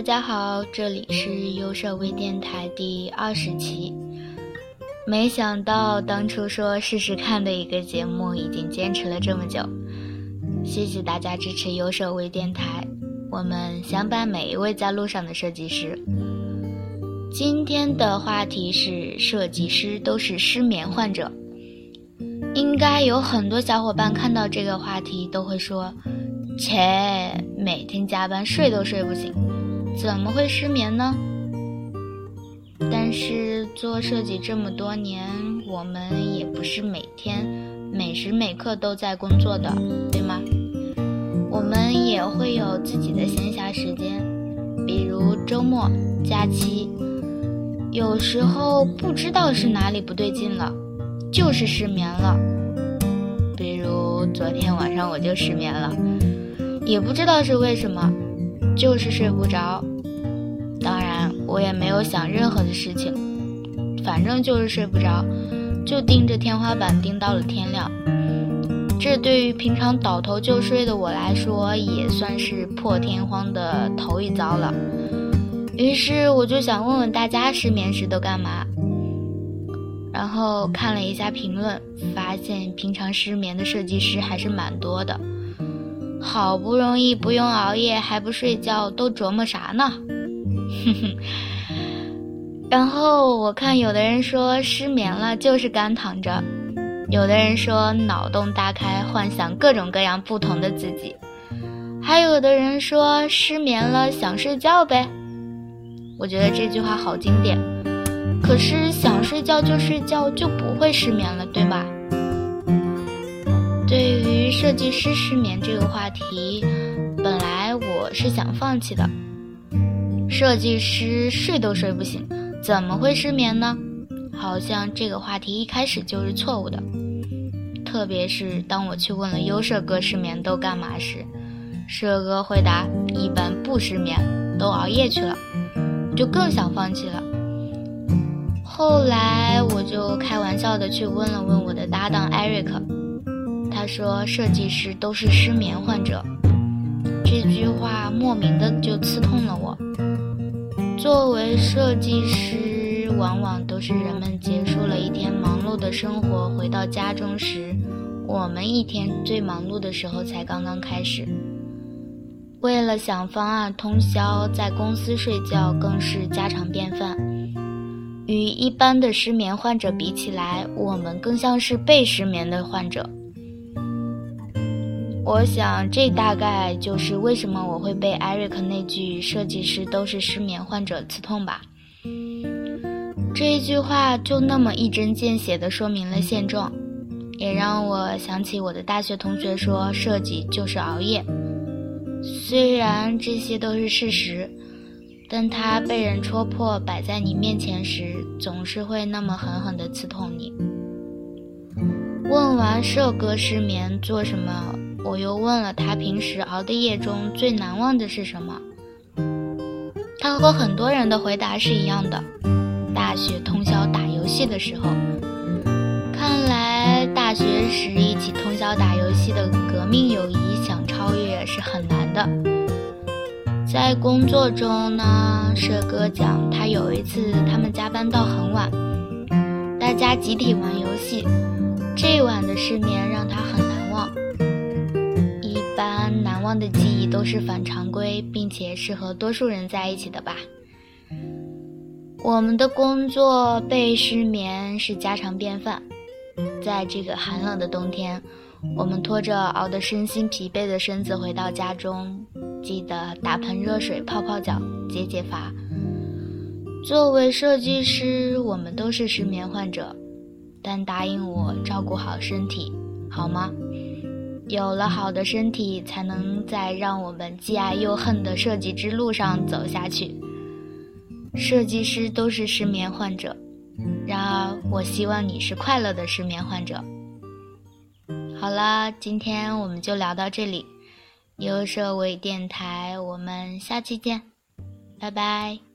大家好，这里是优设微电台第二十期。没想到当初说试试看的一个节目，已经坚持了这么久。谢谢大家支持优设微电台，我们相伴每一位在路上的设计师。今天的话题是设计师都是失眠患者。应该有很多小伙伴看到这个话题都会说：“切，每天加班睡都睡不醒，怎么会失眠呢？”但是做设计这么多年，我们也不是每天每时每刻都在工作的，对吗？我们也会有自己的闲暇时间，比如周末、假期，有时候不知道是哪里不对劲了。就是失眠了，比如昨天晚上我就失眠了，也不知道是为什么，就是睡不着。当然，我也没有想任何的事情，反正就是睡不着，就盯着天花板盯到了天亮。这对于平常倒头就睡的我来说，也算是破天荒的头一遭了。于是我就想问问大家，失眠时都干嘛？然后看了一下评论，发现平常失眠的设计师还是蛮多的。好不容易不用熬夜还不睡觉，都琢磨啥呢？哼哼。然后我看有的人说失眠了就是干躺着，有的人说脑洞大开，幻想各种各样不同的自己，还有的人说失眠了想睡觉呗。我觉得这句话好经典。可是想睡觉就睡觉就不会失眠了，对吧？设计师失眠这个话题，本来我是想放弃的。设计师睡都睡不醒，怎么会失眠呢？好像这个话题一开始就是错误的。特别是当我去问了优设哥失眠都干嘛时，设哥回答一般不失眠，都熬夜去了，就更想放弃了。后来我就开玩笑的去问了问我的搭档艾瑞克，他说设计师都是失眠患者，这句话莫名的就刺痛了我。作为设计师，往往都是人们结束了一天忙碌的生活，回到家中时，我们一天最忙碌的时候才刚刚开始。为了想方案通宵，在公司睡觉更是家常便饭。与一般的失眠患者比起来，我们更像是被失眠的患者。我想，这大概就是为什么我会被艾瑞克那句“设计师都是失眠患者”刺痛吧。这一句话就那么一针见血地说明了现状，也让我想起我的大学同学说：“设计就是熬夜。”虽然这些都是事实。但他被人戳破摆在你面前时，总是会那么狠狠地刺痛你。问完社哥失眠做什么，我又问了他平时熬的夜中最难忘的是什么。他和很多人的回答是一样的：大学通宵打游戏的时候。看来大学时一起通宵打游戏的革命友谊想超越是很难的。在工作中呢，社哥讲他有一次他们加班到很晚，大家集体玩游戏，这晚的失眠让他很难忘。的记忆都是反常规，并且是和多数人在一起的吧。我们的工作被失眠是家常便饭，在这个寒冷的冬天，我们拖着熬得身心疲惫的身子回到家中。记得打盆热水泡泡脚解解乏。作为设计师，我们都是失眠患者，但答应我照顾好身体，好吗？有了好的身体，才能在让我们既爱又恨的设计之路上走下去。设计师都是失眠患者，然而我希望你是快乐的失眠患者。好了，今天我们就聊到这里。优设微电台，我们下期见，拜拜。